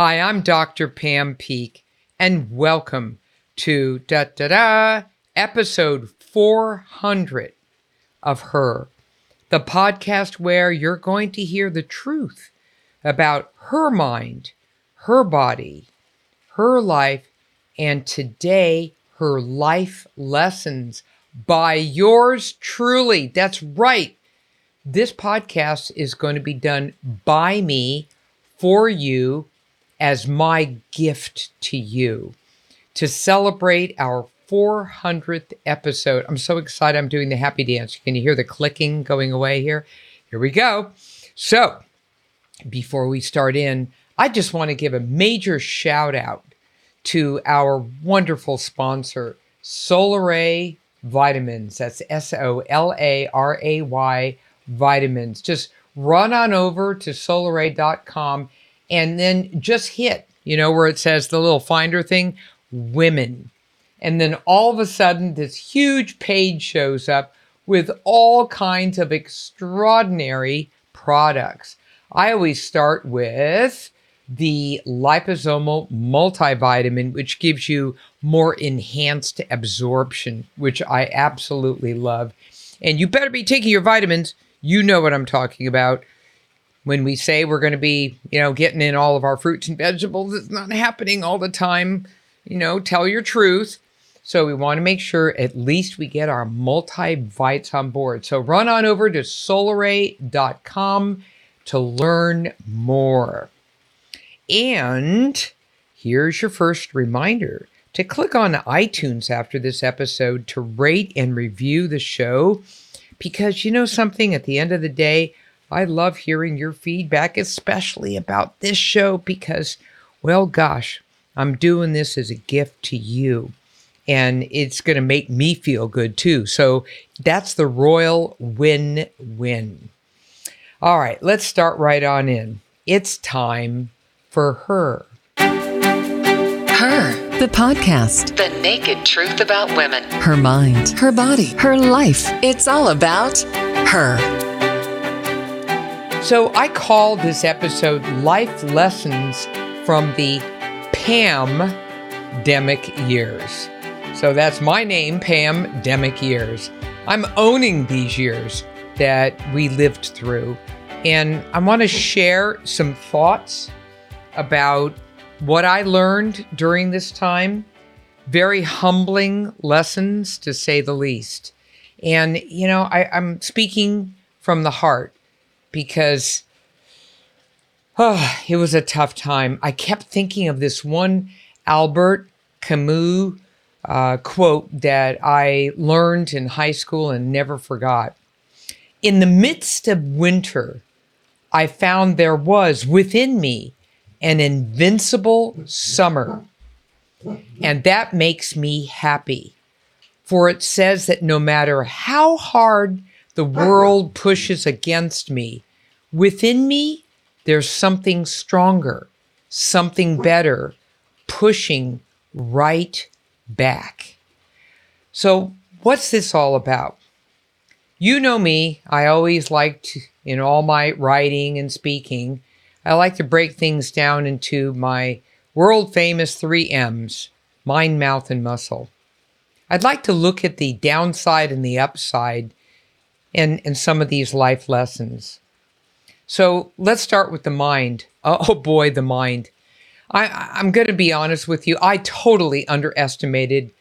Hi, I'm Dr. Pam Peeke, and welcome to da da da episode 400 of Her, the podcast where you're going to hear the truth about her mind, her body, her life, and today her life lessons by yours truly. That's right. This podcast is going to be done by me for you as my gift to you to celebrate our 400th episode. I'm so excited. I'm doing the happy dance. Can you hear the clicking going away here? Here we go. So, before we start in, I just want to give a major shout out to our wonderful sponsor, Solaray Vitamins. That's S O L A R A Y Vitamins. Just run on over to solaray.com and then just hit, you know, where it says the little finder thing, women. And then all of a sudden, this huge page shows up with all kinds of extraordinary products. I always start with the liposomal multivitamin, which gives you more enhanced absorption, which I absolutely love. And you better be taking your vitamins. You know what I'm talking about when we say we're going to be, you know, getting in all of our fruits and vegetables, it's not happening all the time. You know, tell your truth. So we want to make sure at least we get our multivites on board. So run on over to solaray.com to learn more. And here's your first reminder to click on iTunes after this episode to rate and review the show because you know something at the end of the day I love hearing your feedback, especially about this show, because, well, gosh, I'm doing this as a gift to you. And it's going to make me feel good too. So that's the royal win win. All right, let's start right on in. It's time for her. Her, the podcast. The naked truth about women. Her mind, her body, her life. It's all about her. So I call this episode Life Lessons from the Pam-demic Years. So that's my name, Pam-demic Years. I'm owning these years that we lived through. And I want to share some thoughts about what I learned during this time. Very humbling lessons, to say the least. And, you know, I, I'm speaking from the heart because oh, it was a tough time. I kept thinking of this one Albert Camus uh, quote that I learned in high school and never forgot. In the midst of winter, I found there was within me an invincible summer. And that makes me happy. For it says that no matter how hard the world pushes against me. Within me, there's something stronger, something better, pushing right back. So, what's this all about? You know me, I always like to, in all my writing and speaking, I like to break things down into my world famous three M's mind, mouth, and muscle. I'd like to look at the downside and the upside in, in some of these life lessons. So let's start with the mind. Oh, oh boy, the mind. I, I'm going to be honest with you. I totally underestimated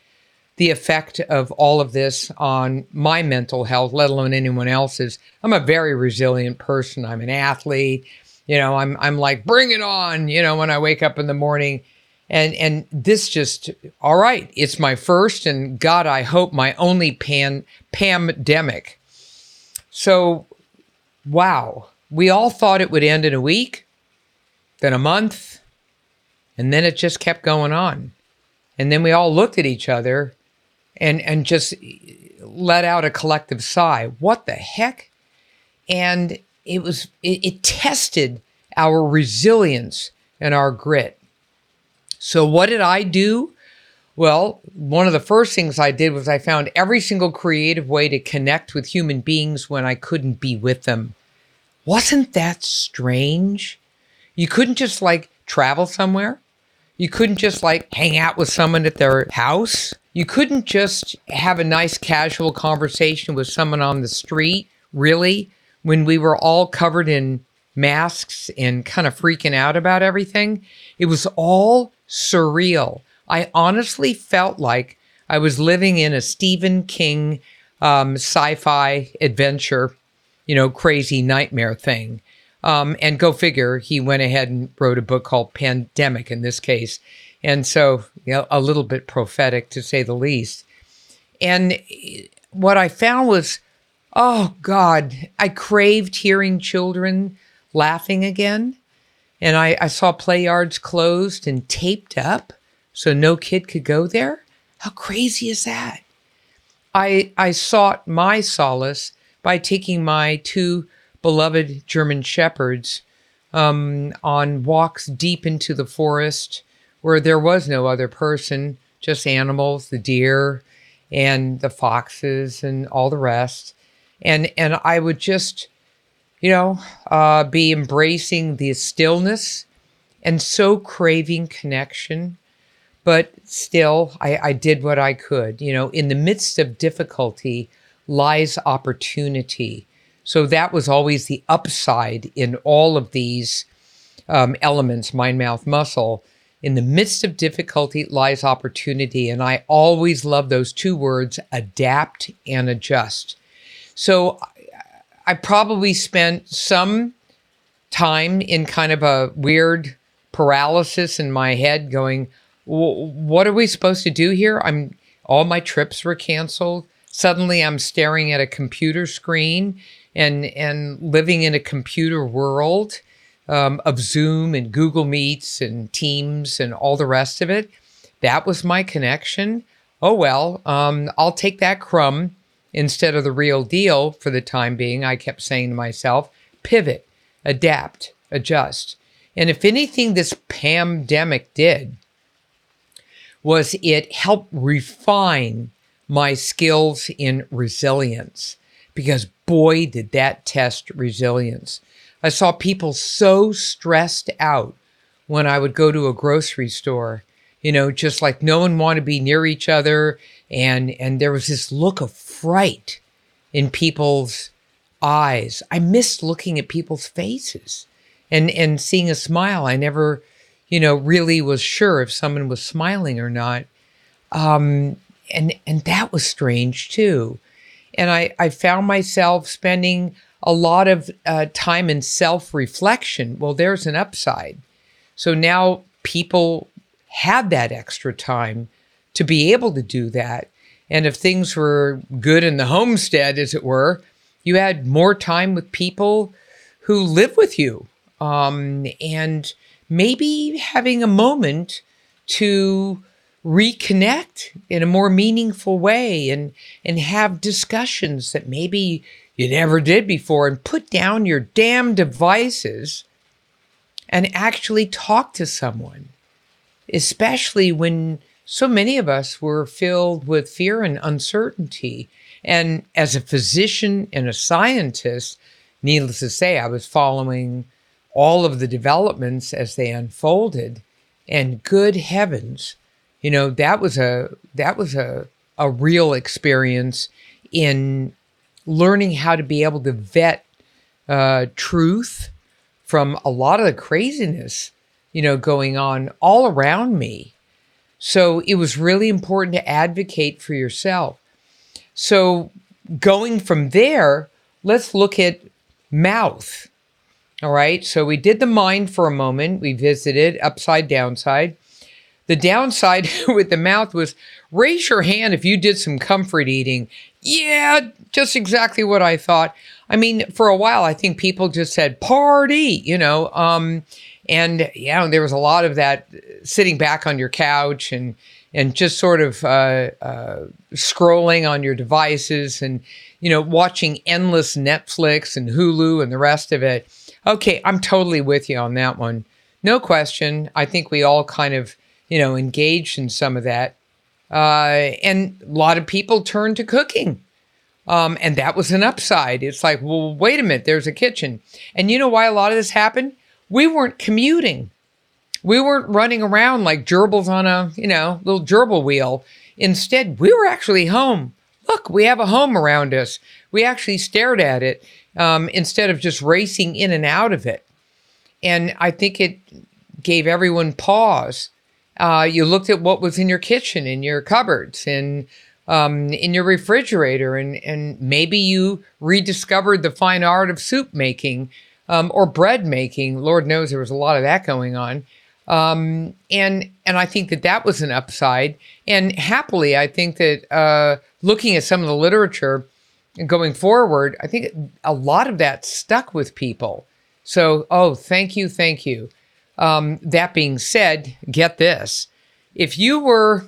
the effect of all of this on my mental health, let alone anyone else's. I'm a very resilient person. I'm an athlete. You know, I'm I'm like, bring it on, you know, when I wake up in the morning. And and this just all right, it's my first and God, I hope my only pan pandemic. So, wow, we all thought it would end in a week, then a month, and then it just kept going on. And then we all looked at each other and, and just let out a collective sigh. What the heck? And it was, it, it tested our resilience and our grit. So, what did I do? Well, one of the first things I did was I found every single creative way to connect with human beings when I couldn't be with them. Wasn't that strange? You couldn't just like travel somewhere. You couldn't just like hang out with someone at their house. You couldn't just have a nice casual conversation with someone on the street, really, when we were all covered in masks and kind of freaking out about everything. It was all surreal. I honestly felt like I was living in a Stephen King um, sci fi adventure, you know, crazy nightmare thing. Um, and go figure, he went ahead and wrote a book called Pandemic in this case. And so, you know, a little bit prophetic to say the least. And what I found was, oh God, I craved hearing children laughing again. And I, I saw play yards closed and taped up so no kid could go there. How crazy is that? I, I sought my solace by taking my two beloved German shepherds um, on walks deep into the forest where there was no other person, just animals, the deer and the foxes and all the rest. And, and I would just, you know, uh, be embracing the stillness and so craving connection. But still, I, I did what I could. You know, in the midst of difficulty lies opportunity. So that was always the upside in all of these um, elements mind, mouth, muscle. In the midst of difficulty lies opportunity. And I always love those two words adapt and adjust. So I probably spent some time in kind of a weird paralysis in my head going, what are we supposed to do here? I'm all my trips were canceled. Suddenly I'm staring at a computer screen and and living in a computer world um, of Zoom and Google Meets and Teams and all the rest of it. That was my connection. Oh well, um, I'll take that crumb instead of the real deal for the time being. I kept saying to myself, pivot, adapt, adjust. And if anything, this pandemic did was it helped refine my skills in resilience because boy, did that test resilience. I saw people so stressed out when I would go to a grocery store, you know, just like no one wanted to be near each other. And, and there was this look of fright in people's eyes. I missed looking at people's faces and, and seeing a smile. I never, you know, really was sure if someone was smiling or not. Um, and, and that was strange too and I, I found myself spending a lot of uh, time in self reflection. Well, there's an upside. So now people had that extra time to be able to do that. And if things were good in the homestead, as it were, you had more time with people who live with you. Um, and maybe having a moment to reconnect in a more meaningful way and and have discussions that maybe you never did before and put down your damn devices and actually talk to someone especially when so many of us were filled with fear and uncertainty. And as a physician and a scientist needless to say i was following all of the developments as they unfolded and good heavens you know that was a that was a a real experience in learning how to be able to vet uh, truth from a lot of the craziness you know going on all around me. So it was really important to advocate for yourself. So going from there let's look at mouth all right so we did the mind for a moment we visited upside downside the downside with the mouth was raise your hand if you did some comfort eating. Yeah, just exactly what I thought. I mean, for a while, I think people just said party, you know, um, and yeah, there was a lot of that sitting back on your couch and and just sort of uh, uh, scrolling on your devices and you know watching endless Netflix and Hulu and the rest of it. Okay, I'm totally with you on that one. No question. I think we all kind of you know, engaged in some of that. Uh, and a lot of people turned to cooking. Um, and that was an upside. It's like, well, wait a minute, there's a kitchen. And you know why a lot of this happened? We weren't commuting. We weren't running around like gerbils on a, you know, little gerbil wheel. Instead, we were actually home. Look, we have a home around us. We actually stared at it um, instead of just racing in and out of it. And I think it gave everyone pause. Uh, you looked at what was in your kitchen, in your cupboards, and um, in your refrigerator, and and maybe you rediscovered the fine art of soup making um, or bread making. Lord knows there was a lot of that going on. Um, and and I think that that was an upside. And happily, I think that uh, looking at some of the literature going forward, I think a lot of that stuck with people. So, oh, thank you, thank you. Um, that being said, get this. If you were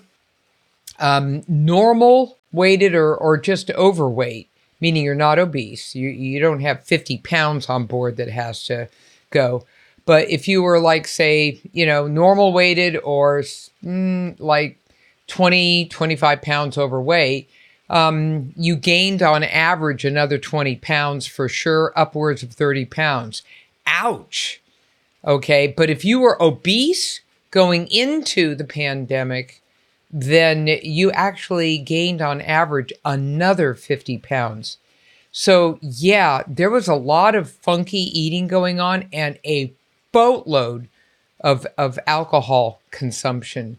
um, normal weighted or, or just overweight, meaning you're not obese, you, you don't have 50 pounds on board that has to go. But if you were like, say, you know, normal weighted or mm, like 20, 25 pounds overweight, um, you gained on average another 20 pounds for sure, upwards of 30 pounds. Ouch. Okay. But if you were obese going into the pandemic, then you actually gained on average another 50 pounds. So, yeah, there was a lot of funky eating going on and a boatload of, of alcohol consumption,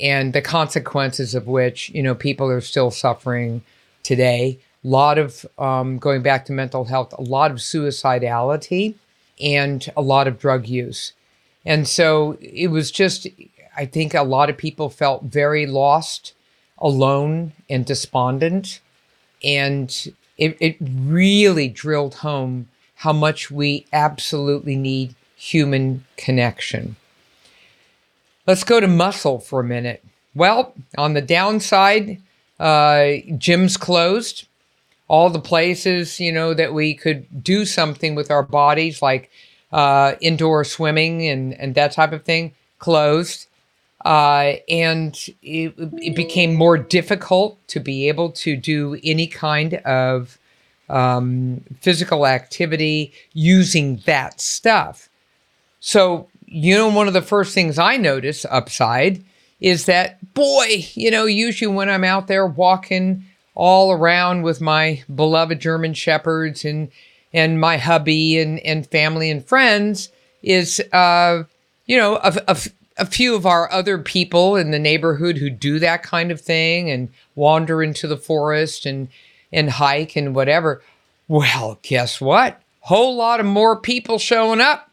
and the consequences of which, you know, people are still suffering today. A lot of, um, going back to mental health, a lot of suicidality and a lot of drug use. And so it was just, I think a lot of people felt very lost, alone, and despondent. And it, it really drilled home how much we absolutely need human connection. Let's go to muscle for a minute. Well, on the downside, uh, gyms closed. All the places you know that we could do something with our bodies like uh, indoor swimming and, and that type of thing closed. Uh, and it, it, became more difficult to be able to do any kind of um, physical activity using that stuff. So you know one of the first things i notice upside is that boy you know usually when i'm out there walking all around with my beloved German shepherds and and my hubby and and family and friends is uh you know a, a, a few of our other people in the neighborhood who do that kind of thing and wander into the forest and and hike and whatever. Well, guess what? Whole lot of more people showing up.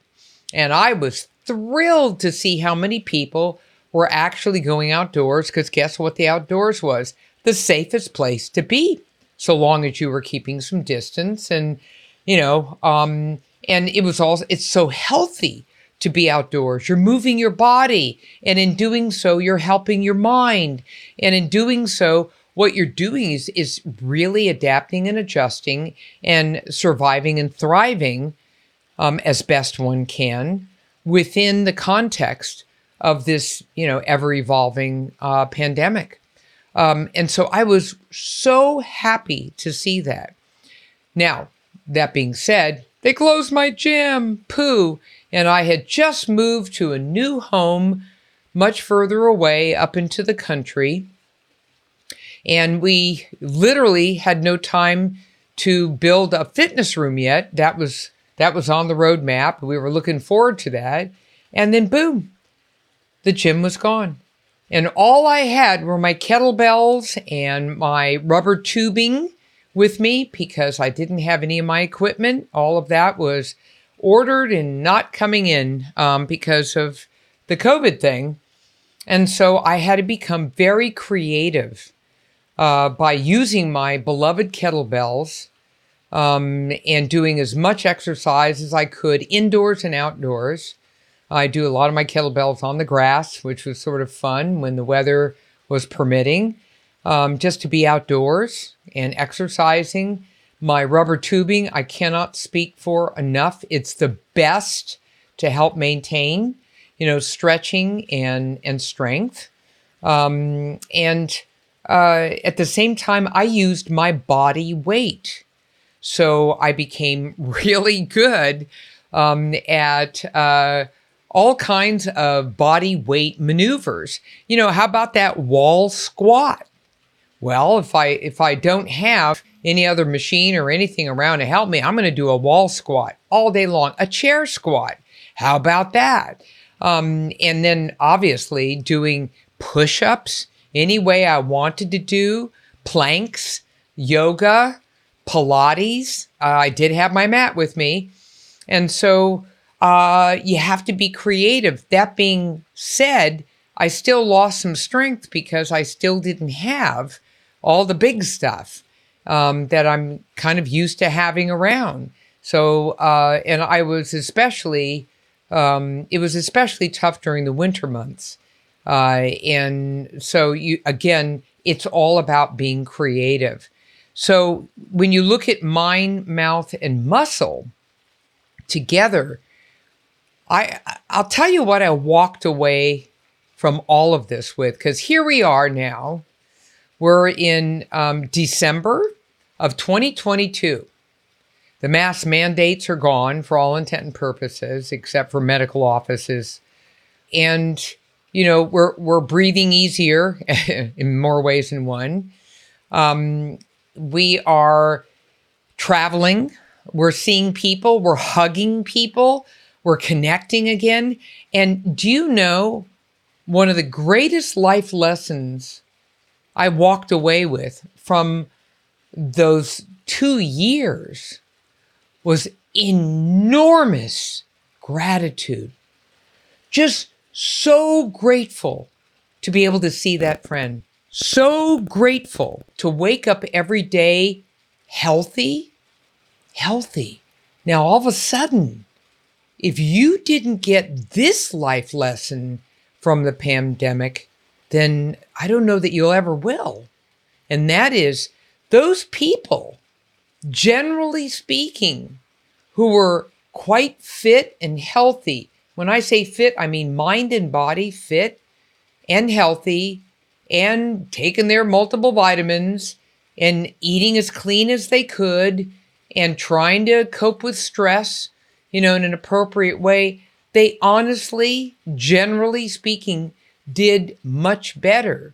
And I was thrilled to see how many people were actually going outdoors because guess what the outdoors was? the safest place to be, so long as you were keeping some distance and, you know, um, and it was all, it's so healthy to be outdoors. You're moving your body, and in doing so, you're helping your mind. And in doing so, what you're doing is, is really adapting and adjusting and surviving and thriving um, as best one can within the context of this, you know, ever evolving uh, pandemic. Um, and so I was so happy to see that. Now, that being said, they closed my gym, poo, and I had just moved to a new home much further away up into the country. And we literally had no time to build a fitness room yet. That was that was on the roadmap. We were looking forward to that. And then boom, the gym was gone. And all I had were my kettlebells and my rubber tubing with me because I didn't have any of my equipment. All of that was ordered and not coming in um, because of the COVID thing. And so I had to become very creative uh, by using my beloved kettlebells um, and doing as much exercise as I could indoors and outdoors. I do a lot of my kettlebells on the grass, which was sort of fun when the weather was permitting, um, just to be outdoors and exercising. My rubber tubing, I cannot speak for enough. It's the best to help maintain, you know, stretching and and strength. Um, and uh, at the same time, I used my body weight, so I became really good um, at. Uh, all kinds of body weight maneuvers. You know, how about that wall squat? Well, if I if I don't have any other machine or anything around to help me, I'm going to do a wall squat all day long, a chair squat. How about that? Um, and then obviously doing push ups any way I wanted to do, planks, yoga, Pilates. Uh, I did have my mat with me. And so uh, you have to be creative. That being said, I still lost some strength because I still didn't have all the big stuff um, that I'm kind of used to having around. So, uh, and I was especially, um, it was especially tough during the winter months. Uh, and so, you again, it's all about being creative. So, when you look at mind, mouth, and muscle together, I I'll tell you what I walked away from all of this with because here we are now. We're in um, December of 2022. The mask mandates are gone for all intent and purposes, except for medical offices, and you know we're we're breathing easier in more ways than one. Um, we are traveling. We're seeing people. We're hugging people we're connecting again. And do you know one of the greatest life lessons I walked away with from those two years was enormous gratitude. Just so grateful to be able to see that friend. So grateful to wake up every day healthy, healthy. Now, all of a sudden, if you didn't get this life lesson from the pandemic, then I don't know that you'll ever will. And that is those people, generally speaking, who were quite fit and healthy. When I say fit, I mean mind and body fit and healthy and taking their multiple vitamins and eating as clean as they could and trying to cope with stress you know, in an appropriate way, they honestly, generally speaking, did much better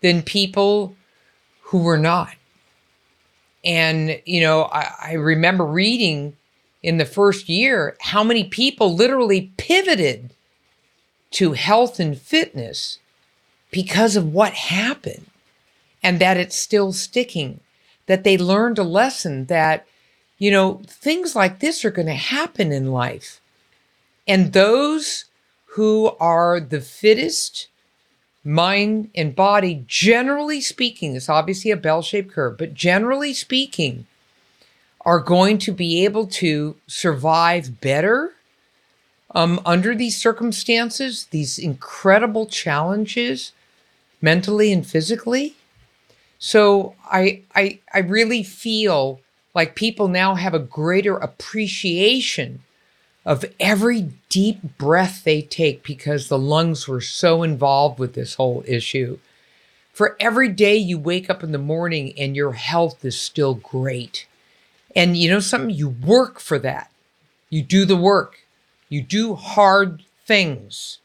than people who were not. And, you know, I, I, remember reading in the first year how many people literally pivoted to health and fitness because of what happened and that it's still sticking, that they learned a lesson that you know, things like this are going to happen in life. And those who are the fittest, mind and body, generally speaking, it's obviously a bell shaped curve, but generally speaking, are going to be able to survive better um, under these circumstances, these incredible challenges, mentally and physically. So I, I, I really feel like people now have a greater appreciation of every deep breath they take because the lungs were so involved with this whole issue. For every day you wake up in the morning and your health is still great. And you know something? You work for that. You do the work. You do hard things.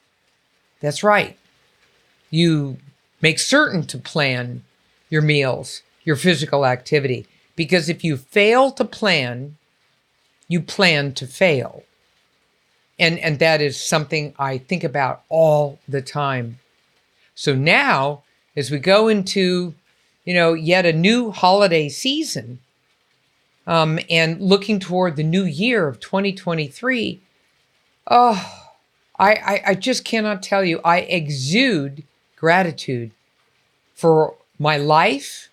That's right. You make certain to plan your meals, your physical activity. Because if you fail to plan, you plan to fail. And, and that is something I think about all the time. So now, as we go into, you know, yet a new holiday season, um, and looking toward the new year of 2023, oh, I, I, I just cannot tell you. I exude gratitude for my life,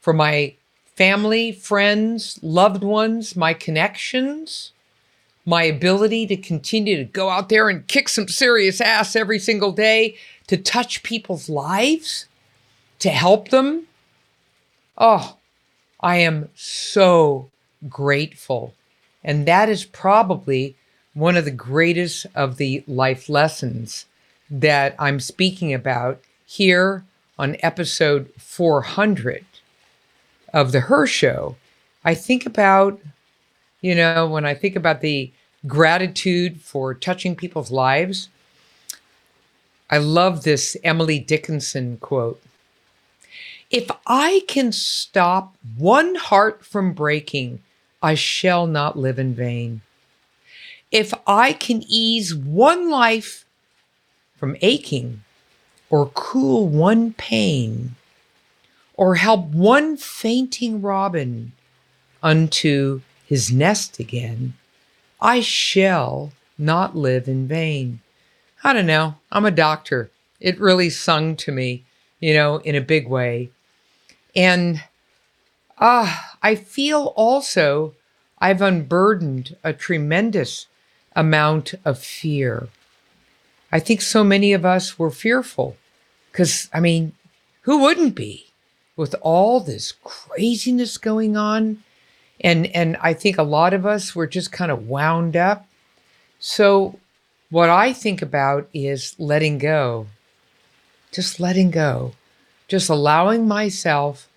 for my family, friends, loved ones, my connections, my ability to continue to go out there and kick some serious ass every single day, to touch people's lives, to help them. Oh, I am so grateful. And that is probably one of the greatest of the life lessons that I'm speaking about here on episode 400 of the Her Show, I think about, you know, when I think about the gratitude for touching people's lives. I love this Emily Dickinson quote. If I can stop one heart from breaking, I shall not live in vain. If I can ease one life from aching, or cool one pain, or help one fainting robin unto his nest again, I shall not live in vain. I don't know. I'm a doctor. It really sung to me, you know, in a big way. And uh, I feel also I've unburdened a tremendous amount of fear. I think so many of us were fearful because, I mean, who wouldn't be with all this craziness going on? And, and I think a lot of us were just kind of wound up. So, what I think about is letting go, just letting go, just allowing myself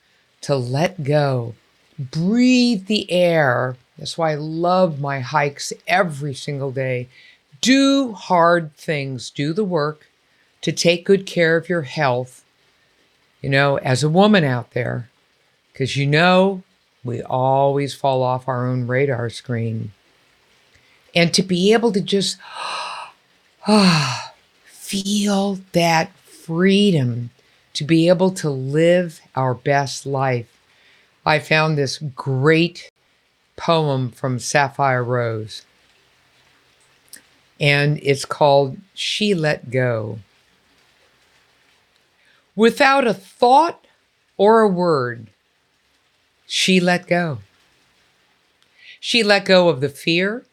to let go, breathe the air. That's why I love my hikes every single day. Do hard things, do the work to take good care of your health, you know, as a woman out there, because you know we always fall off our own radar screen. And to be able to just ah, feel that freedom to be able to live our best life. I found this great poem from Safire Rose, and it's called She Let Go. Without a thought or a word, she let go. She let go of the fear.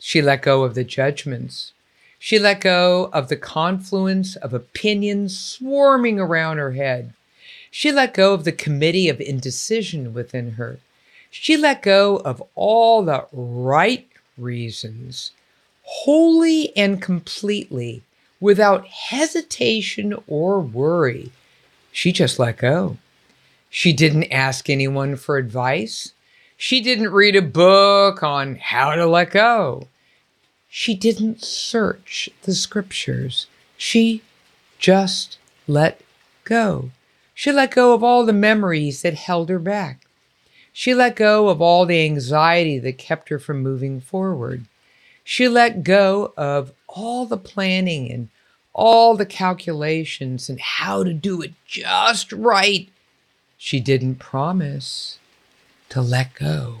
She let go of the judgments. She let go of the confluence of opinions swarming around her head. She let go of the committee of indecision within her. She let go of all the right reasons, wholly and completely, without hesitation or worry. She just let go. She didn't ask anyone for advice. She didn't read a book on how to let go. She didn't search the scriptures. She just let go. She let go of all the memories that held her back. She let go of all the anxiety that kept her from moving forward. She let go of all the planning and all the calculations and how to do it just right. She didn't promise to let go.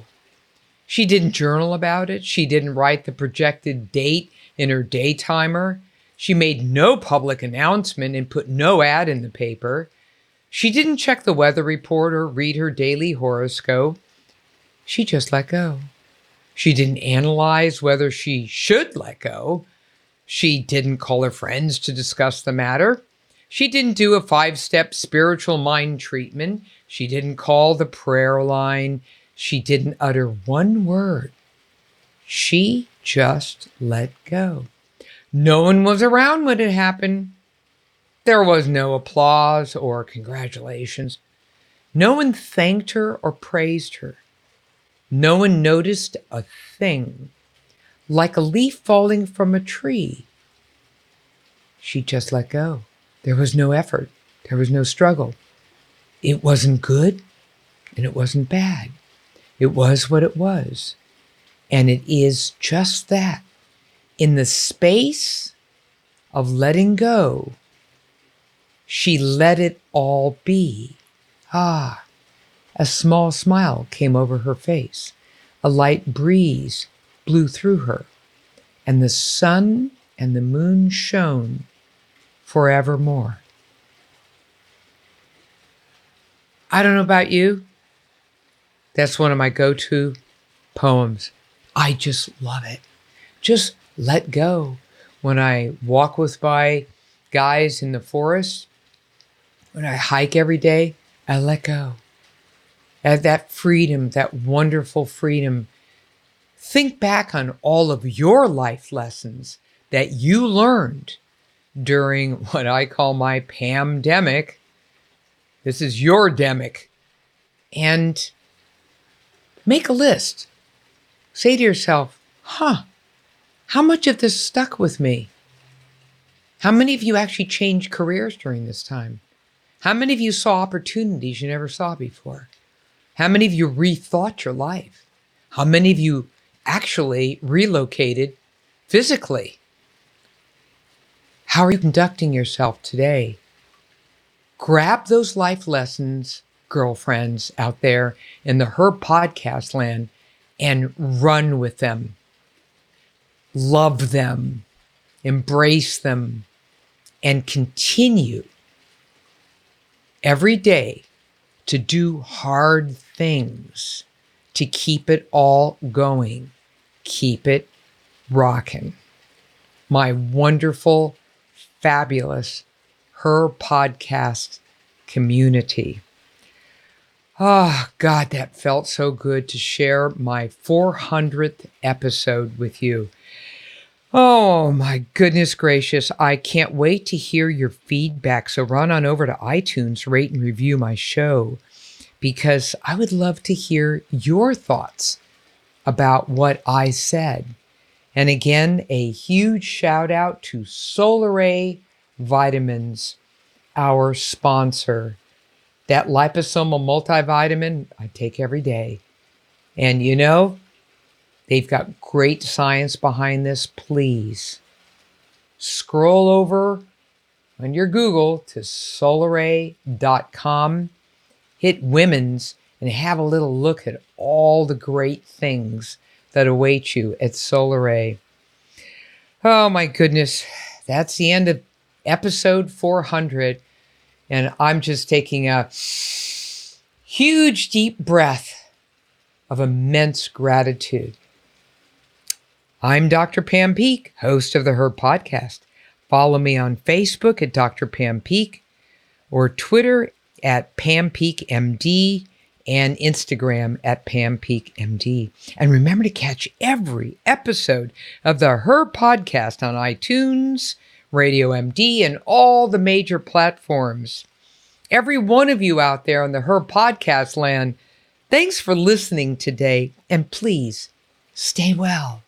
She didn't journal about it. She didn't write the projected date in her day timer. She made no public announcement and put no ad in the paper. She didn't check the weather report or read her daily horoscope. She just let go. She didn't analyze whether she should let go. She didn't call her friends to discuss the matter. She didn't do a five step spiritual mind treatment. She didn't call the prayer line. She didn't utter one word. She just let go. No one was around when it happened. There was no applause or congratulations. No one thanked her or praised her. No one noticed a thing. Like a leaf falling from a tree, she just let go. There was no effort, there was no struggle. It wasn't good and it wasn't bad. It was what it was. And it is just that. In the space of letting go, she let it all be. Ah, a small smile came over her face. A light breeze blew through her, and the sun and the moon shone forevermore. I don't know about you, that's one of my go to poems. I just love it. Just let go. When I walk with my guys in the forest, when I hike every day, I let go. At that freedom, that wonderful freedom. Think back on all of your life lessons that you learned during what I call my pandemic. This is your demic. And Make a list. Say to yourself, huh, How much of this stuck with me? How many of you actually changed careers during this time? How many of you saw opportunities you never saw before? How many of you rethought your life? How many of you actually relocated physically? How are you conducting yourself today? Grab those life lessons, girlfriends out there in the Her podcast land, and run with them. Love them, embrace them, and continue every day to do hard things to keep it all going, keep it rocking. My wonderful, fabulous Her podcast community. Oh, God, that felt so good to share my 400th episode with you. Oh my goodness gracious. I can't wait to hear your feedback. So run on over to iTunes, rate and review my show because I would love to hear your thoughts about what I said. And again, a huge shout out to Solaray Vitamins, our sponsor. That liposomal multivitamin I take every day. And you know, They've got great science behind this. Please scroll over on your Google to solaray.com, hit women's, and have a little look at all the great things that await you at Solaray. Oh my goodness, that's the end of episode 400. And I'm just taking a huge, deep breath of immense gratitude. I'm Dr. Pam Peeke, host of the Her Podcast. Follow me on Facebook at Dr. Pam Peeke or Twitter at Pam Peeke MD and Instagram at Pam Peeke MD. And remember to catch every episode of the Her Podcast on iTunes, Radio MD, and all the major platforms. Every one of you out there on the Her Podcast land, thanks for listening today. And please stay well.